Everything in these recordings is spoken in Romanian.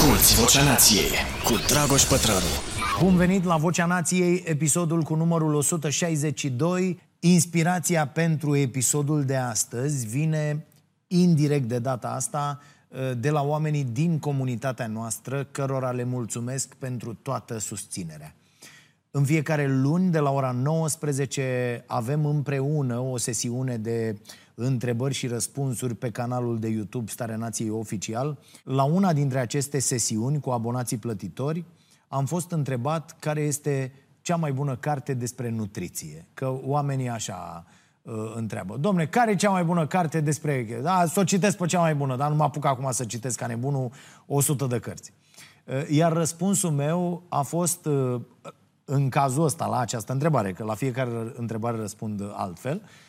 Asculți Vocea Nației cu Dragoș Pătrălu. Bun venit la Vocea Nației, episodul cu numărul 162. Inspirația pentru episodul de astăzi vine indirect de data asta de la oamenii din comunitatea noastră, cărora le mulțumesc pentru toată susținerea. În fiecare luni, de la ora 19, avem împreună o sesiune de întrebări și răspunsuri pe canalul de YouTube Starea Nației Oficial. La una dintre aceste sesiuni cu abonații plătitori am fost întrebat care este cea mai bună carte despre nutriție. Că oamenii așa uh, întreabă. Domne, care e cea mai bună carte despre... Da, să o citesc pe cea mai bună, dar nu mă apuc acum să citesc ca nebunul 100 de cărți. Uh, iar răspunsul meu a fost, uh, în cazul ăsta, la această întrebare, că la fiecare întrebare răspund altfel, uh, Uh,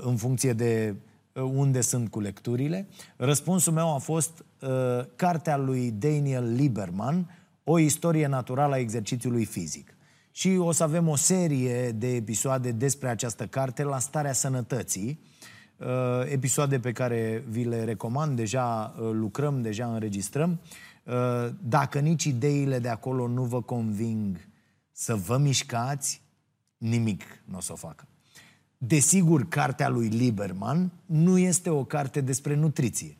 în funcție de uh, unde sunt cu lecturile. Răspunsul meu a fost uh, cartea lui Daniel Lieberman, O istorie naturală a exercițiului fizic. Și o să avem o serie de episoade despre această carte la starea sănătății, episoade pe care vi le recomand, deja lucrăm, deja înregistrăm. Dacă nici ideile de acolo nu vă conving să vă mișcați, nimic nu o să o facă. Desigur, cartea lui Lieberman nu este o carte despre nutriție.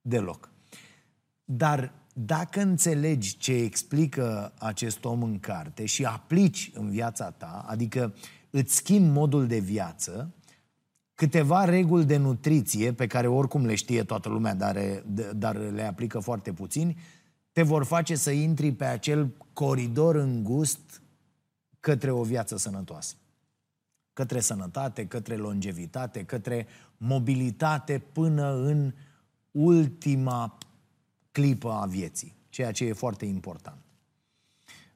Deloc. Dar dacă înțelegi ce explică acest om în carte și aplici în viața ta, adică îți schimbi modul de viață, câteva reguli de nutriție, pe care oricum le știe toată lumea, dar, dar le aplică foarte puțini, te vor face să intri pe acel coridor îngust către o viață sănătoasă către sănătate, către longevitate, către mobilitate până în ultima clipă a vieții, ceea ce e foarte important.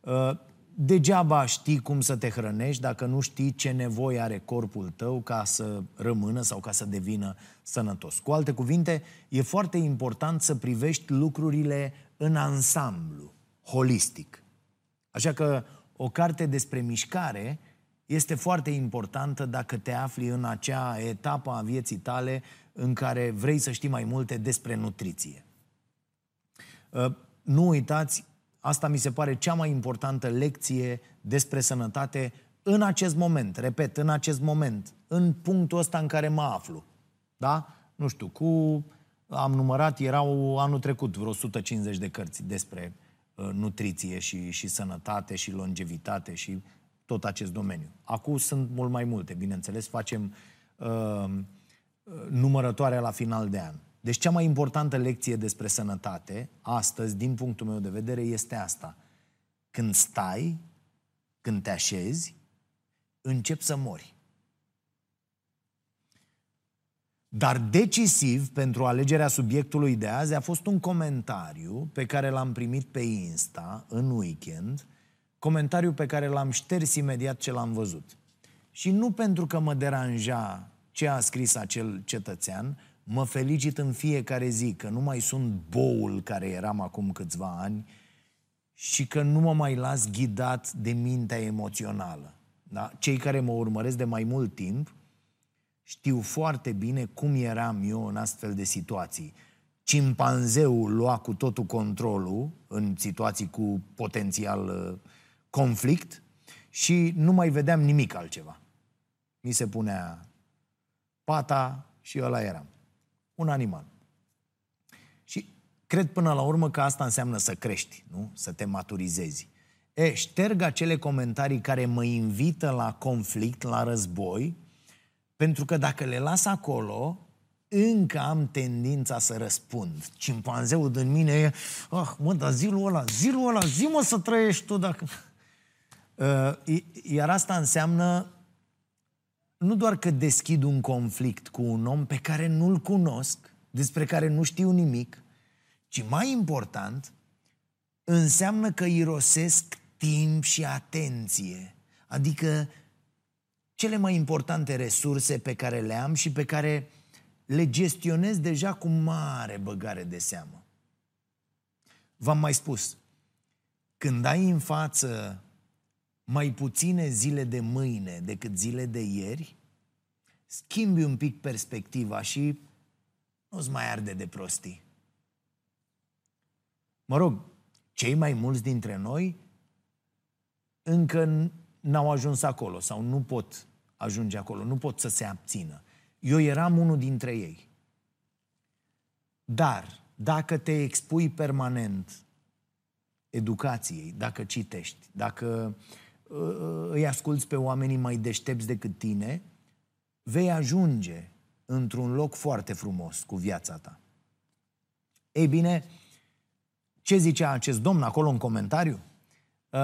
Uh, degeaba știi cum să te hrănești dacă nu știi ce nevoie are corpul tău ca să rămână sau ca să devină sănătos. Cu alte cuvinte, e foarte important să privești lucrurile în ansamblu, holistic. Așa că o carte despre mișcare este foarte importantă dacă te afli în acea etapă a vieții tale în care vrei să știi mai multe despre nutriție. Uh, nu uitați, asta mi se pare cea mai importantă lecție despre sănătate în acest moment, repet, în acest moment, în punctul ăsta în care mă aflu. Da? Nu știu, cu am numărat, erau anul trecut vreo 150 de cărți despre uh, nutriție și, și sănătate și longevitate și tot acest domeniu. Acum sunt mult mai multe, bineînțeles, facem uh, numărătoarea la final de an. Deci cea mai importantă lecție despre sănătate, astăzi, din punctul meu de vedere, este asta. Când stai, când te așezi, începi să mori. Dar decisiv pentru alegerea subiectului de azi a fost un comentariu pe care l-am primit pe Insta în weekend, comentariu pe care l-am șters imediat ce l-am văzut. Și nu pentru că mă deranja ce a scris acel cetățean, mă felicit în fiecare zi că nu mai sunt boul care eram acum câțiva ani și că nu mă mai las ghidat de mintea emoțională. Da? Cei care mă urmăresc de mai mult timp știu foarte bine cum eram eu în astfel de situații. Cimpanzeul lua cu totul controlul în situații cu potențial uh, conflict și nu mai vedeam nimic altceva. Mi se punea pata și ăla eram. Un animal. Și cred până la urmă că asta înseamnă să crești, nu? Să te maturizezi. E, șterg acele comentarii care mă invită la conflict, la război, pentru că dacă le las acolo, încă am tendința să răspund. Cimpanzeul din mine e, ah, mă, dar zilul ăla, zilul ăla, zi mă să trăiești tu dacă... Uh, iar asta înseamnă nu doar că deschid un conflict cu un om pe care nu-l cunosc, despre care nu știu nimic, ci mai important, înseamnă că irosesc timp și atenție. Adică cele mai importante resurse pe care le am și pe care le gestionez deja cu mare băgare de seamă. V-am mai spus, când ai în față mai puține zile de mâine decât zile de ieri, schimbi un pic perspectiva și nu-ți mai arde de prostii. Mă rog, cei mai mulți dintre noi încă n-au ajuns acolo sau nu pot ajunge acolo, nu pot să se abțină. Eu eram unul dintre ei. Dar, dacă te expui permanent educației, dacă citești, dacă uh, îi asculți pe oamenii mai deștepți decât tine, vei ajunge într-un loc foarte frumos cu viața ta. Ei bine, ce zicea acest domn acolo în comentariu? Uh,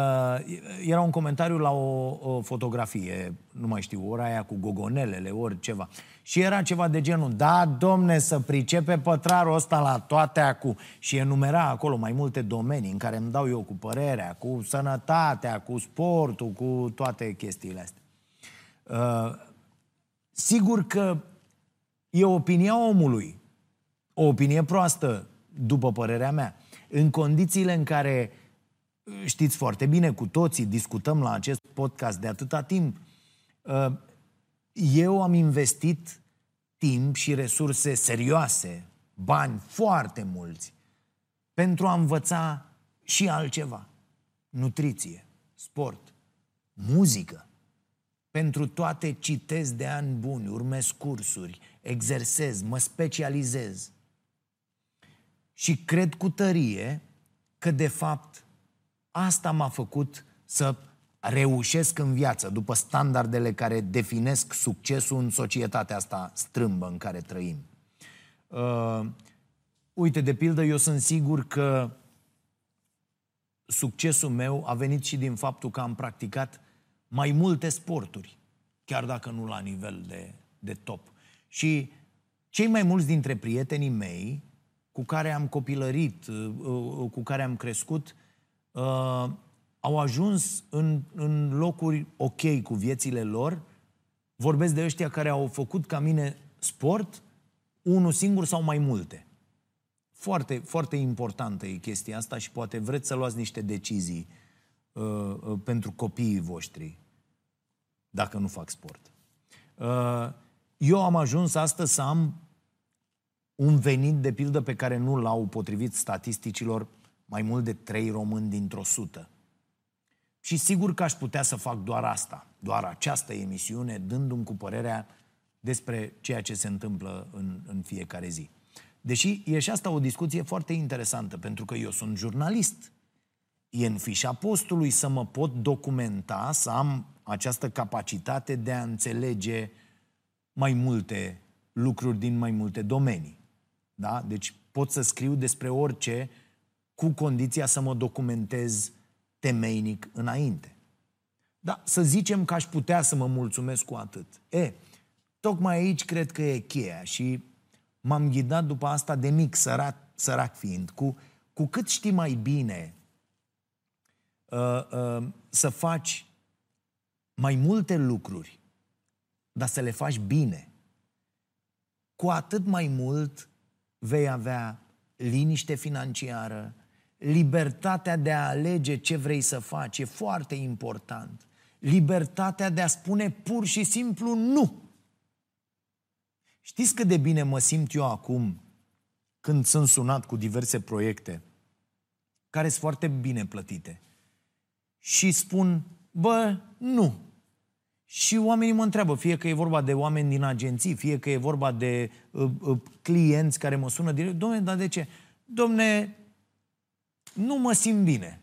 era un comentariu la o, o fotografie, nu mai știu, ora aia cu gogonelele, ori ceva. Și era ceva de genul, da, domne, să pricepe pătrarul ăsta la toate acu. Și enumera acolo mai multe domenii în care îmi dau eu cu părerea, cu sănătatea, cu sportul, cu toate chestiile astea. Uh, sigur că e opinia omului. O opinie proastă, după părerea mea. În condițiile în care uh, știți foarte bine, cu toții discutăm la acest podcast de atâta timp. Uh, eu am investit timp și resurse serioase, bani foarte mulți, pentru a învăța și altceva. Nutriție, sport, muzică. Pentru toate citez de ani buni, urmez cursuri, exersez, mă specializez. Și cred cu tărie că, de fapt, Asta m-a făcut să reușesc în viață, după standardele care definesc succesul în societatea asta strâmbă în care trăim. Uh, uite, de pildă, eu sunt sigur că succesul meu a venit și din faptul că am practicat mai multe sporturi, chiar dacă nu la nivel de, de top. Și cei mai mulți dintre prietenii mei cu care am copilărit, uh, uh, cu care am crescut, uh, au ajuns în, în locuri ok cu viețile lor. Vorbesc de ăștia care au făcut ca mine sport, unul singur sau mai multe. Foarte, foarte importantă e chestia asta și poate vreți să luați niște decizii uh, uh, pentru copiii voștri, dacă nu fac sport. Uh, eu am ajuns astăzi să am un venit, de pildă, pe care nu l-au potrivit statisticilor mai mult de trei români dintr-o sută. Și sigur că aș putea să fac doar asta, doar această emisiune, dându-mi cu părerea despre ceea ce se întâmplă în, în fiecare zi. Deși e și asta o discuție foarte interesantă, pentru că eu sunt jurnalist. E în fișa postului să mă pot documenta, să am această capacitate de a înțelege mai multe lucruri din mai multe domenii. Da? Deci pot să scriu despre orice cu condiția să mă documentez temeinic înainte. Da, să zicem că aș putea să mă mulțumesc cu atât. E, tocmai aici cred că e cheia și m-am ghidat după asta de mic, sărac, sărac fiind, cu, cu cât știi mai bine uh, uh, să faci mai multe lucruri, dar să le faci bine, cu atât mai mult vei avea liniște financiară, libertatea de a alege ce vrei să faci e foarte important. Libertatea de a spune pur și simplu nu. Știți cât de bine mă simt eu acum când sunt sunat cu diverse proiecte care sunt foarte bine plătite și spun, bă, nu. Și oamenii mă întreabă, fie că e vorba de oameni din agenții, fie că e vorba de uh, uh, clienți care mă sună direct, domne, dar de ce? Domne, nu mă simt bine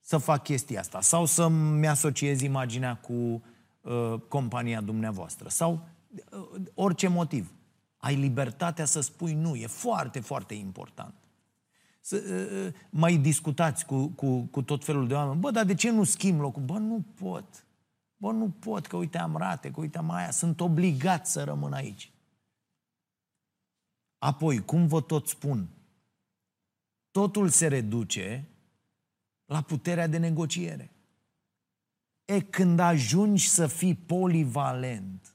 să fac chestia asta sau să-mi asociez imaginea cu uh, compania dumneavoastră sau uh, orice motiv. Ai libertatea să spui nu. E foarte, foarte important. Să, uh, uh mai discutați cu, cu, cu tot felul de oameni. Bă, dar de ce nu schimb locul? Bă, nu pot. Bă, nu pot, că uite am rate, că uite am aia. Sunt obligat să rămân aici. Apoi, cum vă tot spun, totul se reduce la puterea de negociere. E când ajungi să fii polivalent,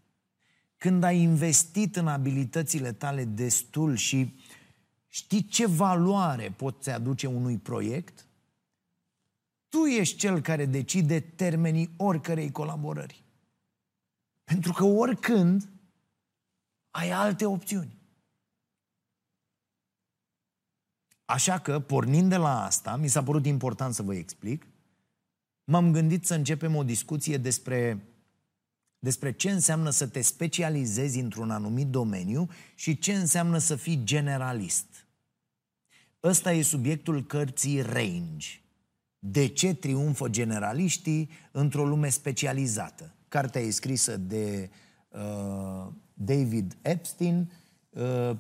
când ai investit în abilitățile tale destul și știi ce valoare poți aduce unui proiect, tu ești cel care decide termenii oricărei colaborări. Pentru că oricând ai alte opțiuni. Așa că, pornind de la asta, mi s-a părut important să vă explic, m-am gândit să începem o discuție despre, despre ce înseamnă să te specializezi într-un anumit domeniu și ce înseamnă să fii generalist. Ăsta e subiectul cărții Range. De ce triumfă generaliștii într-o lume specializată? Cartea e scrisă de uh, David Epstein, uh,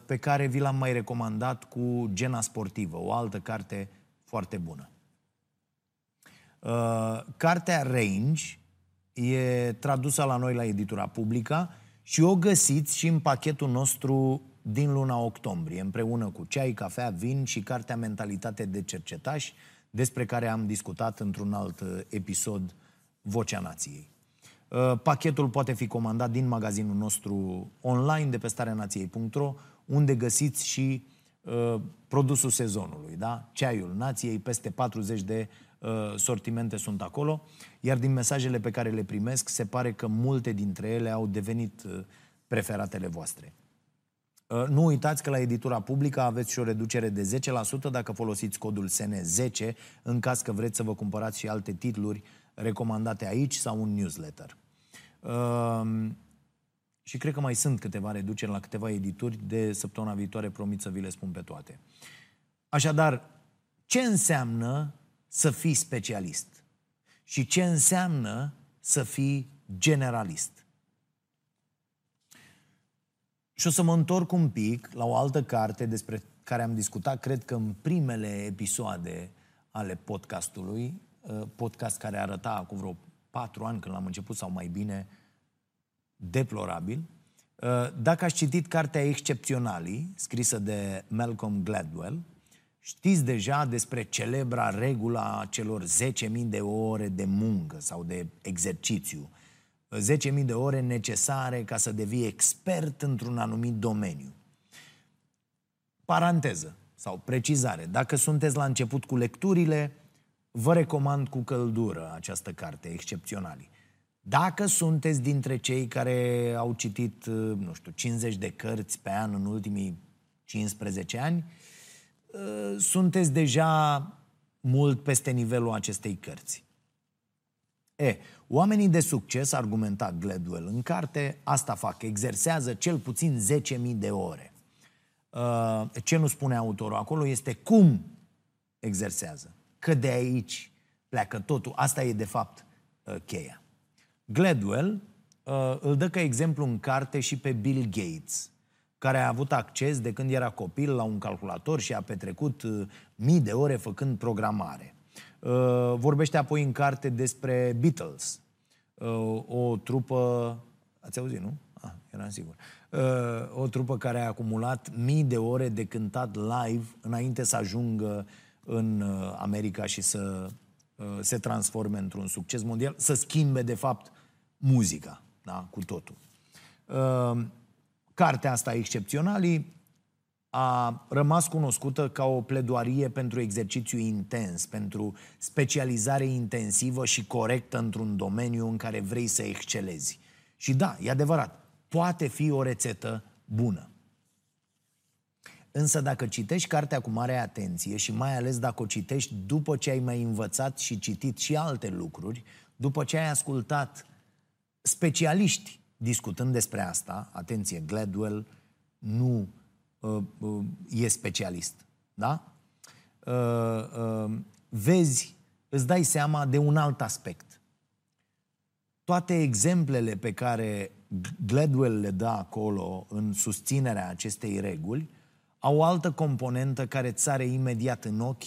pe care vi l-am mai recomandat cu Gena Sportivă, o altă carte foarte bună. Uh, cartea Range e tradusă la noi la editura Publica și o găsiți și în pachetul nostru din luna octombrie, împreună cu ceai, cafea, vin și cartea Mentalitate de cercetași, despre care am discutat într-un alt uh, episod Vocea Nației. Uh, pachetul poate fi comandat din magazinul nostru online de pe stareanației.ro, unde găsiți și uh, produsul sezonului, da? Ceaiul nației, peste 40 de uh, sortimente sunt acolo, iar din mesajele pe care le primesc, se pare că multe dintre ele au devenit uh, preferatele voastre. Uh, nu uitați că la editura publică aveți și o reducere de 10% dacă folosiți codul SN10 în caz că vreți să vă cumpărați și alte titluri recomandate aici sau un newsletter. Uh, și cred că mai sunt câteva reduceri la câteva edituri de săptămâna viitoare, promit să vi le spun pe toate. Așadar, ce înseamnă să fii specialist? Și ce înseamnă să fii generalist? Și o să mă întorc un pic la o altă carte despre care am discutat, cred că în primele episoade ale podcastului, uh, podcast care arăta acum vreo patru ani când l-am început sau mai bine, deplorabil. Uh, dacă ați citit cartea Excepționalii, scrisă de Malcolm Gladwell, știți deja despre celebra regula celor 10.000 de ore de muncă sau de exercițiu 10.000 de ore necesare ca să devii expert într-un anumit domeniu. Paranteză sau precizare. Dacă sunteți la început cu lecturile, vă recomand cu căldură această carte, excepțională. Dacă sunteți dintre cei care au citit, nu știu, 50 de cărți pe an în ultimii 15 ani, sunteți deja mult peste nivelul acestei cărți. E, oamenii de succes, argumenta Gladwell în carte, asta fac, exersează cel puțin 10.000 de ore. Uh, ce nu spune autorul acolo este cum exersează. Că de aici pleacă totul. Asta e, de fapt, uh, cheia. Gladwell uh, îl dă ca exemplu în carte și pe Bill Gates, care a avut acces de când era copil la un calculator și a petrecut mii de ore făcând programare. Uh, vorbește apoi în carte despre Beatles, uh, o trupă... Ați auzit, nu? Ah, eram sigur. Uh, o trupă care a acumulat mii de ore de cântat live înainte să ajungă în America și să se transforme într-un succes mondial, să schimbe, de fapt, muzica, da? cu totul. Cartea asta excepțională a rămas cunoscută ca o pledoarie pentru exercițiu intens, pentru specializare intensivă și corectă într-un domeniu în care vrei să excelezi. Și da, e adevărat, poate fi o rețetă bună. Însă dacă citești cartea cu mare atenție și mai ales dacă o citești după ce ai mai învățat și citit și alte lucruri, după ce ai ascultat specialiști discutând despre asta, atenție, Gladwell nu Uh, uh, e specialist. Da? Uh, vezi, îți dai seama de un alt aspect. Toate exemplele pe care Gladwell le dă acolo în susținerea acestei reguli au o altă componentă care îți sare imediat în ochi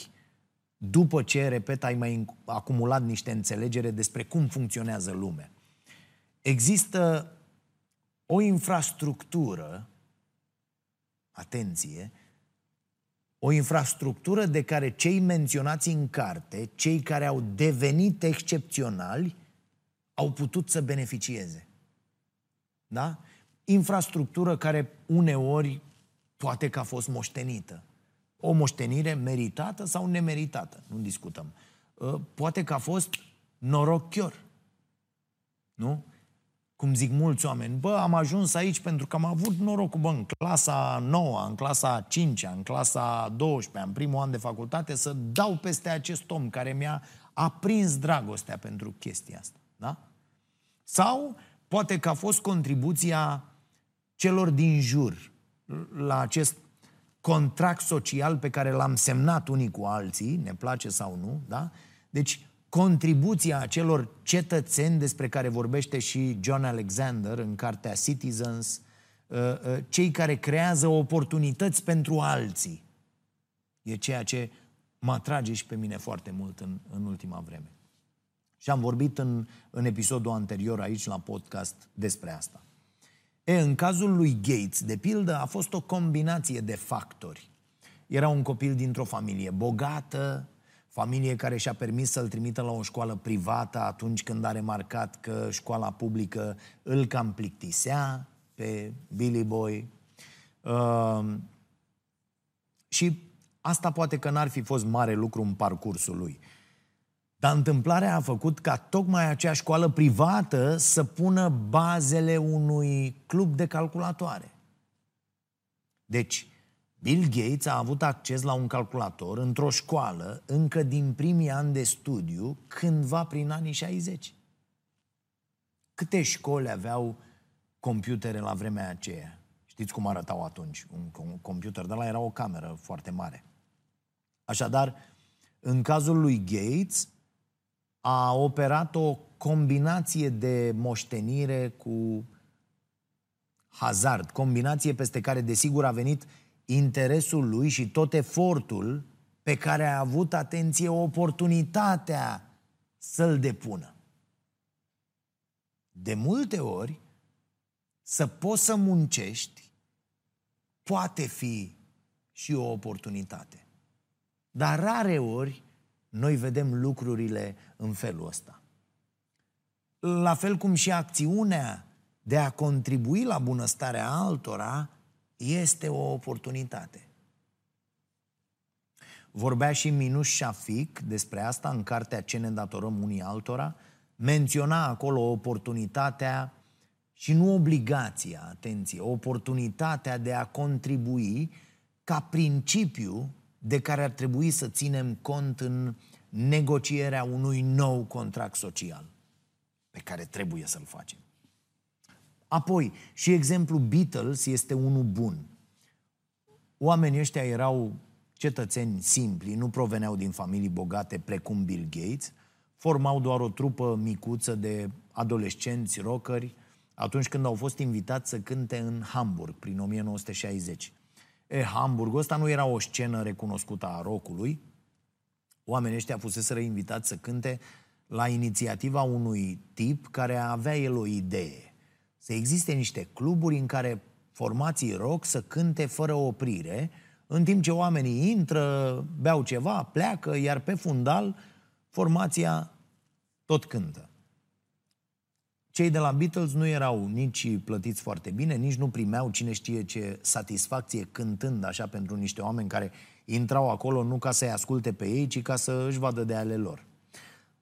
după ce, repet, ai mai acumulat niște înțelegere despre cum funcționează lumea. Există o infrastructură atenție, o infrastructură de care cei menționați în carte, cei care au devenit excepționali, au putut să beneficieze. Da? Infrastructură care uneori poate că a fost moștenită. O moștenire meritată sau nemeritată, nu discutăm. Ă, poate că a fost norochior. Nu? cum zic mulți oameni, bă, am ajuns aici pentru că am avut norocul, bă, în clasa 9, în clasa 5, în clasa 12, în primul an de facultate, să dau peste acest om care mi-a aprins dragostea pentru chestia asta. Da? Sau poate că a fost contribuția celor din jur la acest contract social pe care l-am semnat unii cu alții, ne place sau nu, da? Deci, contribuția acelor cetățeni despre care vorbește și John Alexander în cartea Citizens, uh, uh, cei care creează oportunități pentru alții. E ceea ce mă atrage și pe mine foarte mult în, în ultima vreme. Și am vorbit în, în episodul anterior aici la podcast despre asta. E, în cazul lui Gates, de pildă, a fost o combinație de factori. Era un copil dintr-o familie bogată, familie care și-a permis să-l trimită la o școală privată atunci când a remarcat că școala publică îl cam plictisea pe Billy Boy. Uh, și asta poate că n-ar fi fost mare lucru în parcursul lui. Dar întâmplarea a făcut ca tocmai acea școală privată să pună bazele unui club de calculatoare. Deci, Bill Gates a avut acces la un calculator într-o școală încă din primii ani de studiu, cândva prin anii 60. Câte școli aveau computere la vremea aceea? Știți cum arătau atunci? Un computer de la era o cameră foarte mare. Așadar, în cazul lui Gates, a operat o combinație de moștenire cu hazard, combinație peste care, desigur, a venit interesul lui și tot efortul pe care a avut, atenție, oportunitatea să-l depună. De multe ori, să poți să muncești poate fi și o oportunitate. Dar rare ori noi vedem lucrurile în felul ăsta. La fel cum și acțiunea de a contribui la bunăstarea altora este o oportunitate. Vorbea și Minus Shafik despre asta în cartea Ce ne datorăm unii altora, menționa acolo oportunitatea și nu obligația, atenție, oportunitatea de a contribui ca principiu de care ar trebui să ținem cont în negocierea unui nou contract social pe care trebuie să-l facem. Apoi, și exemplul Beatles este unul bun. Oamenii ăștia erau cetățeni simpli, nu proveneau din familii bogate precum Bill Gates, formau doar o trupă micuță de adolescenți rockeri atunci când au fost invitați să cânte în Hamburg, prin 1960. E, Hamburgul ăsta nu era o scenă recunoscută a rockului. Oamenii ăștia fuseseră invitați să cânte la inițiativa unui tip care avea el o idee să existe niște cluburi în care formații rock să cânte fără oprire, în timp ce oamenii intră, beau ceva, pleacă, iar pe fundal formația tot cântă. Cei de la Beatles nu erau nici plătiți foarte bine, nici nu primeau cine știe ce satisfacție cântând așa pentru niște oameni care intrau acolo nu ca să-i asculte pe ei, ci ca să își vadă de ale lor.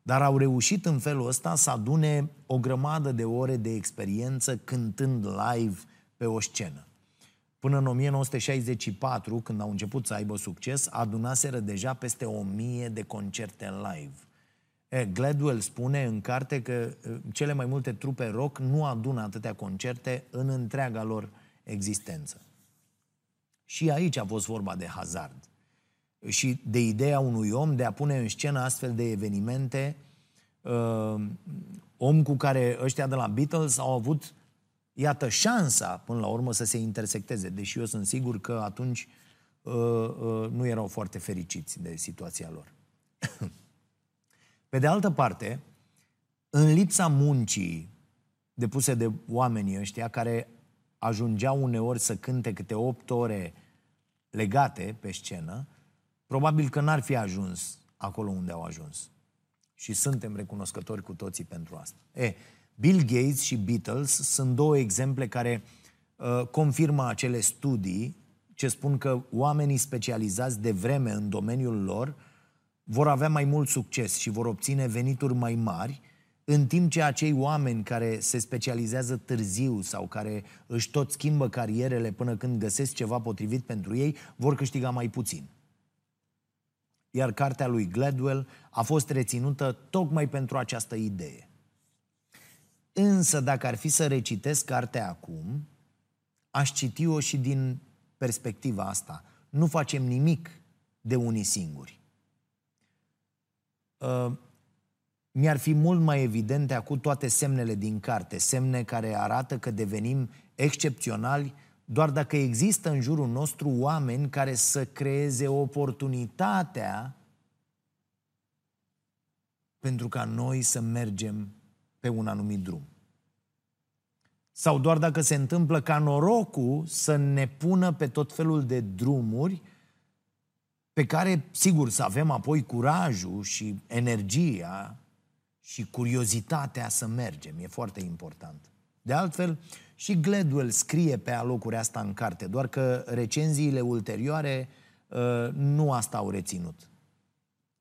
Dar au reușit în felul ăsta să adune o grămadă de ore de experiență cântând live pe o scenă. Până în 1964, când au început să aibă succes, adunaseră deja peste o mie de concerte live. E, Gladwell spune în carte că cele mai multe trupe rock nu adună atâtea concerte în întreaga lor existență. Și aici a fost vorba de hazard și de ideea unui om de a pune în scenă astfel de evenimente, uh, om cu care ăștia de la Beatles au avut, iată, șansa până la urmă să se intersecteze, deși eu sunt sigur că atunci uh, uh, nu erau foarte fericiți de situația lor. Pe de altă parte, în lipsa muncii depuse de oamenii ăștia care ajungeau uneori să cânte câte opt ore legate pe scenă, probabil că n-ar fi ajuns acolo unde au ajuns. Și suntem recunoscători cu toții pentru asta. E, Bill Gates și Beatles sunt două exemple care uh, confirmă acele studii ce spun că oamenii specializați de vreme în domeniul lor vor avea mai mult succes și vor obține venituri mai mari în timp ce acei oameni care se specializează târziu sau care își tot schimbă carierele până când găsesc ceva potrivit pentru ei, vor câștiga mai puțin. Iar cartea lui Gladwell a fost reținută tocmai pentru această idee. Însă, dacă ar fi să recitesc cartea acum, aș citi-o și din perspectiva asta. Nu facem nimic de unii singuri. Uh, mi-ar fi mult mai evidente acum toate semnele din carte, semne care arată că devenim excepționali doar dacă există în jurul nostru oameni care să creeze oportunitatea pentru ca noi să mergem pe un anumit drum. Sau doar dacă se întâmplă ca norocul să ne pună pe tot felul de drumuri pe care, sigur, să avem apoi curajul și energia și curiozitatea să mergem. E foarte important. De altfel, și Gladwell scrie pe alocuri asta în carte, doar că recenziile ulterioare uh, nu asta au reținut,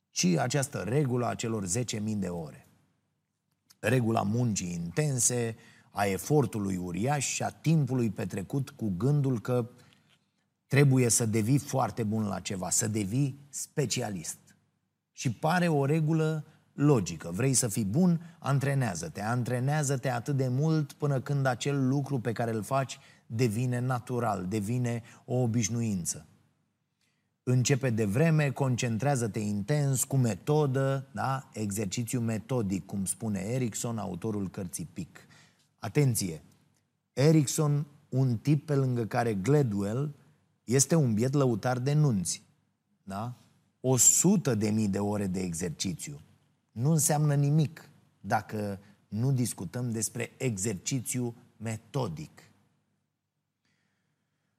ci această regulă a celor 10.000 de ore. Regula muncii intense, a efortului uriaș și a timpului petrecut cu gândul că trebuie să devii foarte bun la ceva, să devii specialist. Și pare o regulă logică. Vrei să fii bun? Antrenează-te. Antrenează-te atât de mult până când acel lucru pe care îl faci devine natural, devine o obișnuință. Începe de vreme, concentrează-te intens, cu metodă, da? exercițiu metodic, cum spune Erickson, autorul cărții PIC. Atenție! Erickson, un tip pe lângă care Gladwell este un biet lăutar de nunți. Da? O sută de mii de ore de exercițiu nu înseamnă nimic dacă nu discutăm despre exercițiu metodic.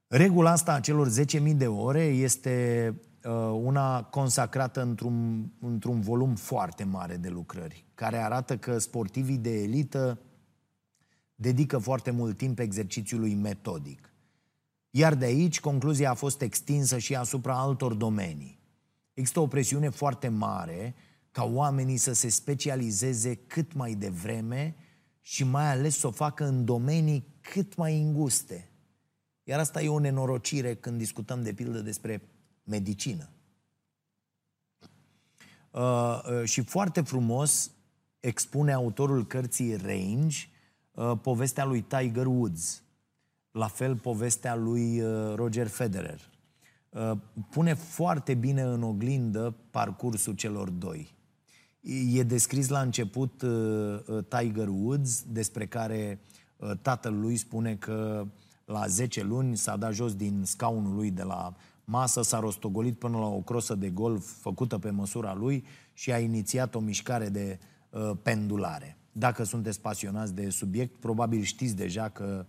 Regula asta a celor 10.000 de ore este uh, una consacrată într-un, într-un volum foarte mare de lucrări, care arată că sportivii de elită dedică foarte mult timp exercițiului metodic. Iar de aici, concluzia a fost extinsă și asupra altor domenii. Există o presiune foarte mare ca oamenii să se specializeze cât mai devreme și mai ales să o facă în domenii cât mai înguste. Iar asta e o nenorocire când discutăm de pildă despre medicină. Uh, uh, și foarte frumos expune autorul cărții Range uh, povestea lui Tiger Woods, la fel povestea lui uh, Roger Federer. Uh, pune foarte bine în oglindă parcursul celor doi. E descris la început uh, uh, Tiger Woods, despre care uh, tatăl lui spune că la 10 luni s-a dat jos din scaunul lui de la masă, s-a rostogolit până la o crosă de golf făcută pe măsura lui și a inițiat o mișcare de uh, pendulare. Dacă sunteți pasionați de subiect, probabil știți deja că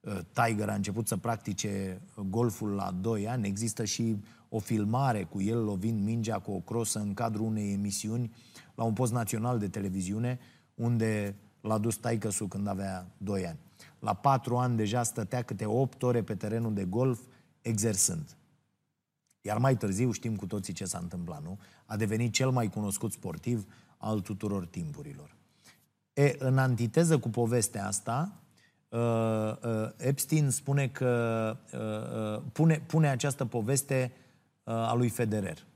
uh, Tiger a început să practice golful la 2 ani. Există și o filmare cu el lovind mingea cu o crosă în cadrul unei emisiuni la un post național de televiziune, unde l-a dus taică când avea 2 ani. La 4 ani deja stătea câte 8 ore pe terenul de golf, exersând. Iar mai târziu, știm cu toții ce s-a întâmplat, nu? A devenit cel mai cunoscut sportiv al tuturor timpurilor. E, în antiteză cu povestea asta, uh, uh, Epstein spune că uh, uh, pune, pune această poveste uh, a lui Federer.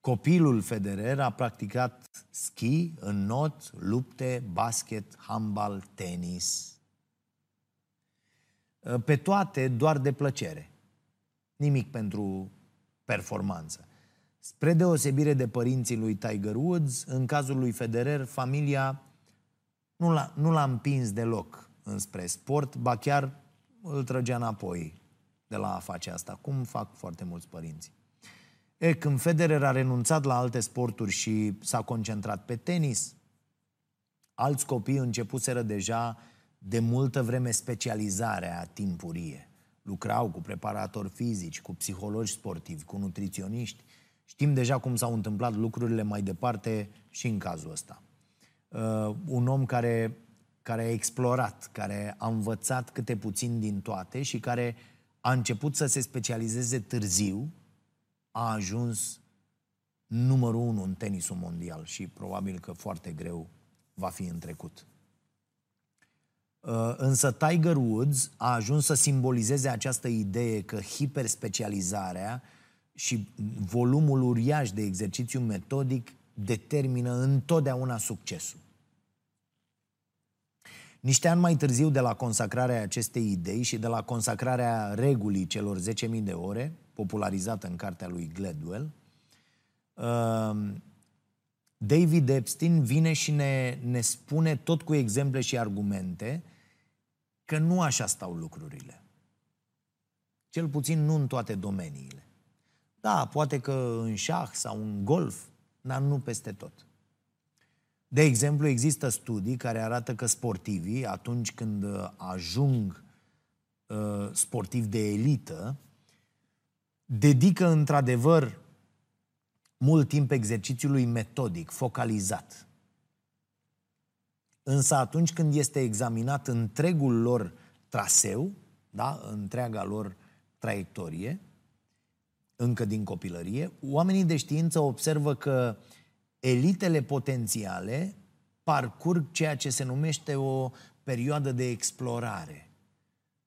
Copilul Federer a practicat schi, not, lupte, basket, handbal, tenis. Pe toate doar de plăcere. Nimic pentru performanță. Spre deosebire de părinții lui Tiger Woods, în cazul lui Federer, familia nu l-a, nu l-a împins deloc înspre sport, ba chiar îl trăgea înapoi de la a face asta, cum fac foarte mulți părinți. E, când Federer a renunțat la alte sporturi și s-a concentrat pe tenis, alți copii începuseră deja de multă vreme specializarea timpurie. Lucrau cu preparatori fizici, cu psihologi sportivi, cu nutriționiști. Știm deja cum s-au întâmplat lucrurile mai departe și în cazul ăsta. Uh, un om care, care a explorat, care a învățat câte puțin din toate și care a început să se specializeze târziu, a ajuns numărul unu în tenisul mondial și probabil că foarte greu va fi în trecut. Uh, însă Tiger Woods a ajuns să simbolizeze această idee că hiperspecializarea și volumul uriaș de exercițiu metodic determină întotdeauna succesul. Niște ani mai târziu de la consacrarea acestei idei și de la consacrarea regulii celor 10.000 de ore, popularizată în cartea lui Gladwell, uh, David Epstein vine și ne, ne spune tot cu exemple și argumente că nu așa stau lucrurile. Cel puțin nu în toate domeniile. Da, poate că în șah sau în golf, dar nu peste tot. De exemplu, există studii care arată că sportivii, atunci când uh, ajung uh, sportivi de elită, dedică într-adevăr mult timp exercițiului metodic, focalizat. Însă atunci când este examinat întregul lor traseu, da, întreaga lor traiectorie, încă din copilărie, oamenii de știință observă că elitele potențiale parcurg ceea ce se numește o perioadă de explorare,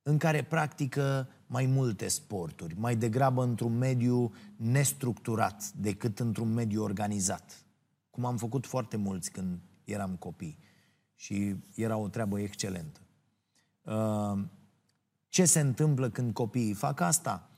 în care practică mai multe sporturi, mai degrabă într-un mediu nestructurat decât într-un mediu organizat, cum am făcut foarte mulți când eram copii și era o treabă excelentă. Uh, ce se întâmplă când copiii fac asta?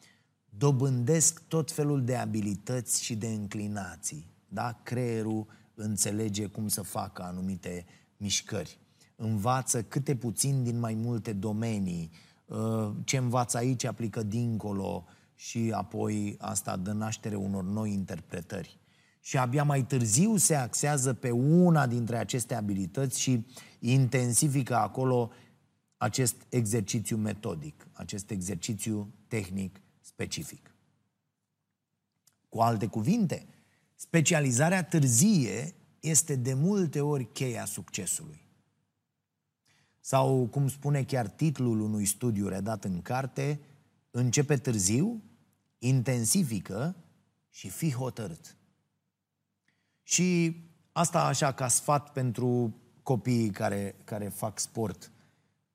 Dobândesc tot felul de abilități și de înclinații. Da? Creierul înțelege cum să facă anumite mișcări. Învață câte puțin din mai multe domenii. Uh, ce învață aici aplică dincolo și apoi asta dă naștere unor noi interpretări și abia mai târziu se axează pe una dintre aceste abilități și intensifică acolo acest exercițiu metodic, acest exercițiu tehnic specific. Cu alte cuvinte, specializarea târzie este de multe ori cheia succesului. Sau, cum spune chiar titlul unui studiu redat în carte, începe târziu, intensifică și fi hotărât. Și asta așa ca sfat pentru copiii care, care fac sport.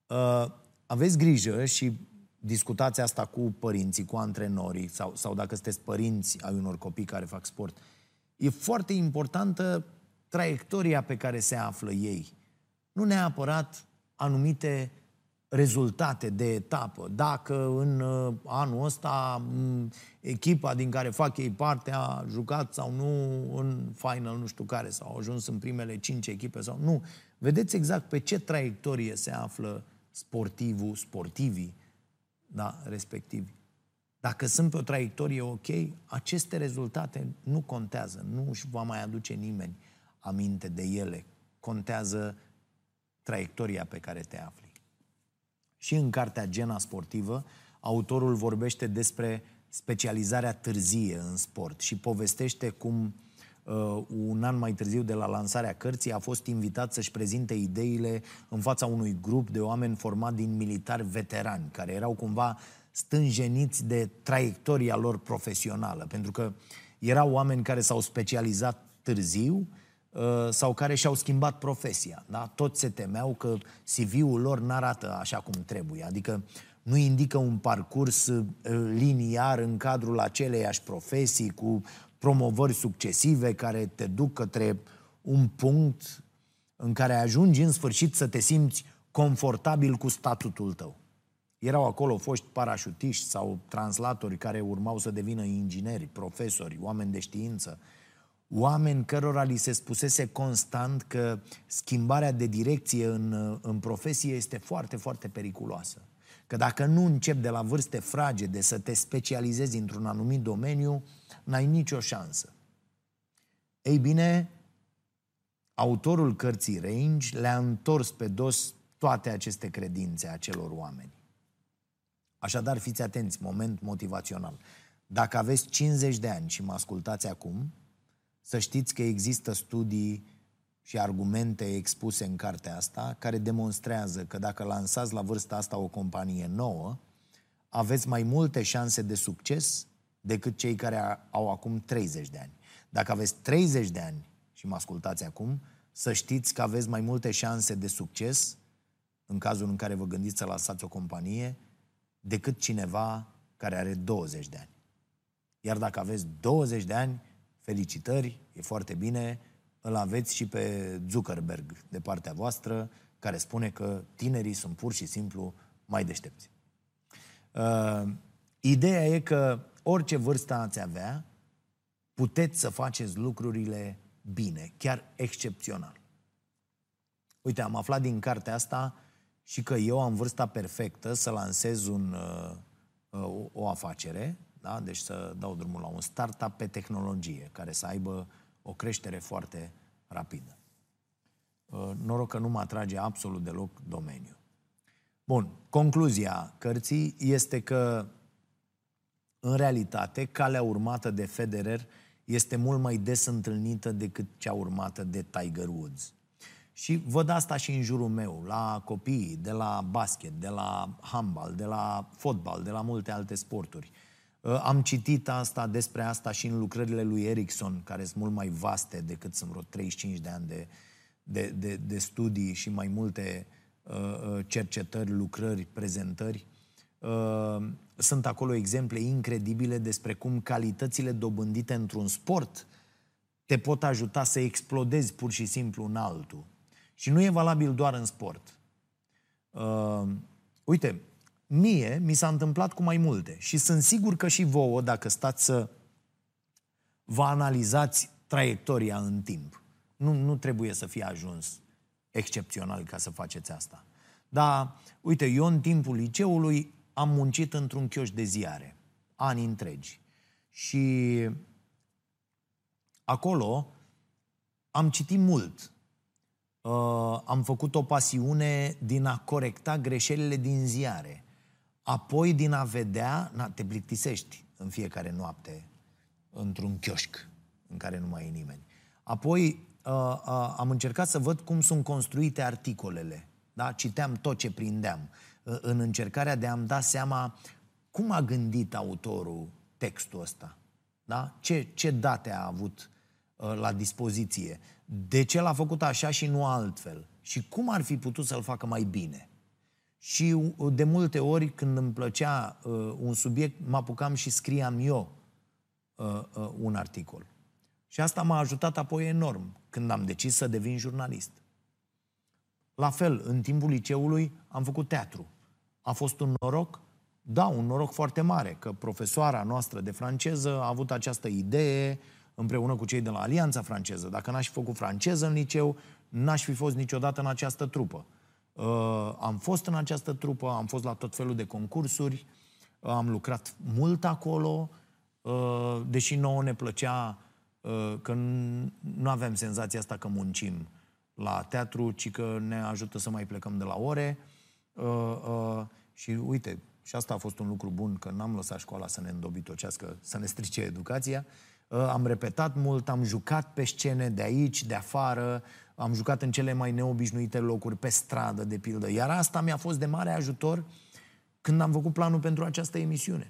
Uh, aveți grijă și discutați asta cu părinții, cu antrenorii sau, sau dacă sunteți părinți ai unor copii care fac sport. E foarte importantă traiectoria pe care se află ei. Nu neapărat anumite rezultate de etapă. Dacă în uh, anul ăsta echipa din care fac ei parte a jucat sau nu în final nu știu care, sau au ajuns în primele cinci echipe sau nu. Vedeți exact pe ce traiectorie se află sportivul, sportivii, da, respectivi. Dacă sunt pe o traiectorie ok, aceste rezultate nu contează, nu își va mai aduce nimeni aminte de ele. Contează traiectoria pe care te afli. Și în cartea Gena Sportivă, autorul vorbește despre specializarea târzie în sport și povestește cum uh, un an mai târziu de la lansarea cărții a fost invitat să-și prezinte ideile în fața unui grup de oameni format din militari veterani, care erau cumva stânjeniți de traiectoria lor profesională, pentru că erau oameni care s-au specializat târziu, Uh, sau care și-au schimbat profesia. Da? Toți se temeau că CV-ul lor n-arată așa cum trebuie, adică nu indică un parcurs uh, liniar în cadrul aceleiași profesii cu promovări succesive care te duc către un punct în care ajungi în sfârșit să te simți confortabil cu statutul tău. Erau acolo foști parașutiști sau translatori care urmau să devină ingineri, profesori, oameni de știință, oameni cărora li se spusese constant că schimbarea de direcție în, în profesie este foarte, foarte periculoasă. Că dacă nu începi de la vârste fragede să te specializezi într-un anumit domeniu, n-ai nicio șansă. Ei bine, autorul cărții Range le-a întors pe dos toate aceste credințe a celor oameni. Așadar, fiți atenți, moment motivațional. Dacă aveți 50 de ani și mă ascultați acum, să știți că există studii și argumente expuse în cartea asta care demonstrează că dacă lansați la vârsta asta o companie nouă, aveți mai multe șanse de succes decât cei care au acum 30 de ani. Dacă aveți 30 de ani și mă ascultați acum, să știți că aveți mai multe șanse de succes în cazul în care vă gândiți să lăsați o companie decât cineva care are 20 de ani. Iar dacă aveți 20 de ani, felicitări, e foarte bine, îl aveți și pe Zuckerberg de partea voastră, care spune că tinerii sunt pur și simplu mai deștepți. Uh, ideea e că orice vârstă ați avea, puteți să faceți lucrurile bine, chiar excepțional. Uite, am aflat din cartea asta și că eu am vârsta perfectă să lansez un, uh, uh, o afacere, da? deci să dau drumul la un startup pe tehnologie, care să aibă o creștere foarte rapidă. Uh, noroc că nu mă atrage absolut deloc domeniul. Bun, concluzia cărții este că, în realitate, calea urmată de Federer este mult mai des întâlnită decât cea urmată de Tiger Woods. Și văd asta și în jurul meu, la copii, de la basket, de la handbal, de la fotbal, de la multe alte sporturi. Uh, am citit asta despre asta și în lucrările lui Erickson, care sunt mult mai vaste decât sunt vreo 35 de ani de, de, de, de studii și mai multe uh, uh, cercetări, lucrări, prezentări. Uh, sunt acolo exemple incredibile despre cum calitățile dobândite într-un sport te pot ajuta să explodezi pur și simplu în altul. Și nu e valabil doar în sport. Uh, uite, mie mi s-a întâmplat cu mai multe și sunt sigur că și vouă, dacă stați să vă analizați traiectoria în timp. Nu, nu trebuie să fie ajuns excepțional ca să faceți asta. Dar, uite, eu în timpul liceului am muncit într-un chioș de ziare, ani întregi. Și acolo am citit mult. Uh, am făcut o pasiune din a corecta greșelile din ziare. Apoi din a vedea, na, te plictisești în fiecare noapte într-un chioșc în care nu mai e nimeni. Apoi uh, uh, am încercat să văd cum sunt construite articolele. Da? Citeam tot ce prindeam. Uh, în încercarea de a-mi da seama cum a gândit autorul textul ăsta. Da? Ce, ce date a avut uh, la dispoziție. De ce l-a făcut așa și nu altfel? Și cum ar fi putut să-l facă mai bine? Și uh, de multe ori, când îmi plăcea uh, un subiect, mă apucam și scriam eu uh, uh, un articol. Și asta m-a ajutat apoi enorm când am decis să devin jurnalist. La fel, în timpul liceului am făcut teatru. A fost un noroc? Da, un noroc foarte mare, că profesoara noastră de franceză a avut această idee împreună cu cei de la Alianța Franceză. Dacă n-aș fi făcut franceză în liceu, n-aș fi fost niciodată în această trupă. Uh, am fost în această trupă, am fost la tot felul de concursuri, uh, am lucrat mult acolo, uh, deși nouă ne plăcea uh, că nu avem senzația asta că muncim la teatru, ci că ne ajută să mai plecăm de la ore. Uh, uh, și uite, și asta a fost un lucru bun, că n-am lăsat școala să ne îndobitocească, să ne strice educația. Uh, am repetat mult, am jucat pe scene de aici, de afară, am jucat în cele mai neobișnuite locuri, pe stradă, de pildă. Iar asta mi-a fost de mare ajutor când am făcut planul pentru această emisiune.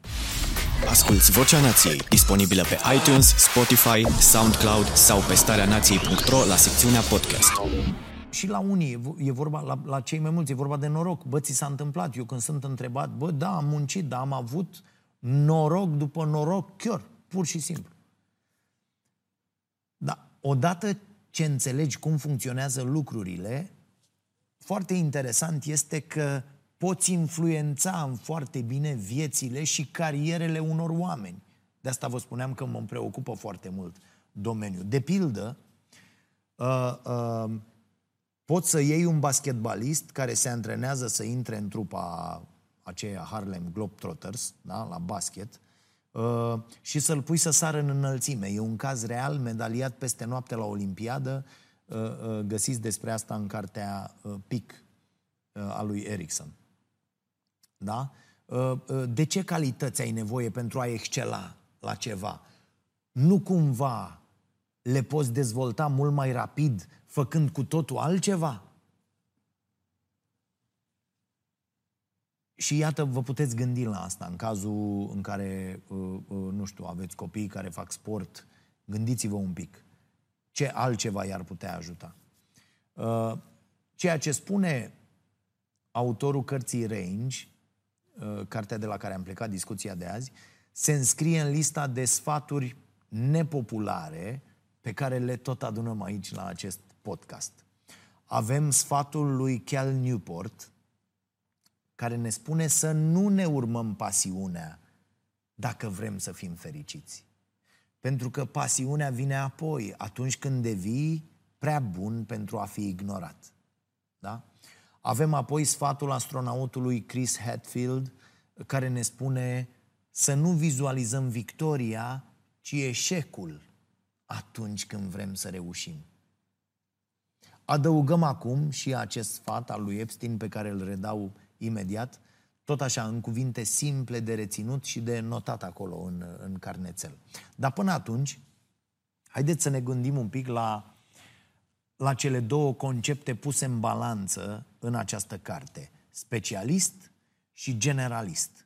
Asculți Vocea Nației, disponibilă pe iTunes, Spotify, SoundCloud sau pe starea nației.ro la secțiunea podcast. Și la unii, e vorba, la, la cei mai mulți, e vorba de noroc. Bă, ți s-a întâmplat. Eu când sunt întrebat, bă, da, am muncit, dar am avut noroc după noroc chiar, pur și simplu. Dar odată ce înțelegi cum funcționează lucrurile, foarte interesant este că poți influența în foarte bine viețile și carierele unor oameni. De asta vă spuneam că mă preocupă foarte mult domeniul. De pildă, uh, uh, poți să iei un basketbalist care se antrenează să intre în trupa aceea Harlem Globetrotters, da, la basket, uh, și să-l pui să sară în înălțime. E un caz real, medaliat peste noapte la Olimpiadă, uh, uh, găsiți despre asta în cartea uh, PIC uh, a lui Erickson. Da? Uh, uh, de ce calități ai nevoie pentru a excela la ceva? Nu cumva le poți dezvolta mult mai rapid făcând cu totul altceva? Și iată, vă puteți gândi la asta în cazul în care, uh, nu știu, aveți copii care fac sport, gândiți-vă un pic. Ce altceva i-ar putea ajuta? Uh, ceea ce spune autorul cărții Range, uh, cartea de la care am plecat discuția de azi, se înscrie în lista de sfaturi nepopulare pe care le tot adunăm aici la acest podcast. Avem sfatul lui Cal Newport, care ne spune să nu ne urmăm pasiunea dacă vrem să fim fericiți. Pentru că pasiunea vine apoi, atunci când devii prea bun pentru a fi ignorat. Da? Avem apoi sfatul astronautului Chris Hadfield, care ne spune să nu vizualizăm victoria, ci eșecul atunci când vrem să reușim. Adăugăm acum și acest sfat al lui Epstein pe care îl redau imediat, tot așa, în cuvinte simple de reținut și de notat acolo în, în carnețel. Dar până atunci, haideți să ne gândim un pic la, la cele două concepte puse în balanță în această carte. Specialist și generalist.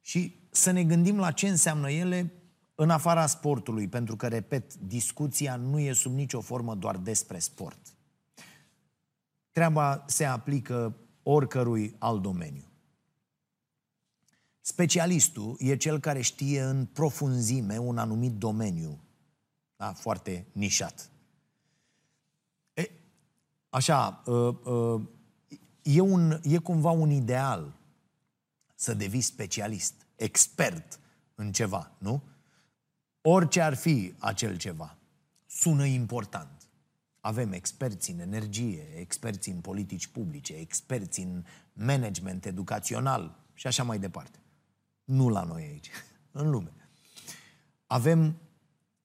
Și să ne gândim la ce înseamnă ele în afara sportului, pentru că, repet, discuția nu e sub nicio formă doar despre sport. Treaba se aplică oricărui alt domeniu. Specialistul e cel care știe în profunzime un anumit domeniu, da, foarte nișat. E, așa, uh, uh, e, un, e cumva un ideal să devii specialist, expert în ceva, nu? Orice ar fi acel ceva, sună important. Avem experți în energie, experți în politici publice, experți în management educațional și așa mai departe. Nu la noi aici, în lume. Avem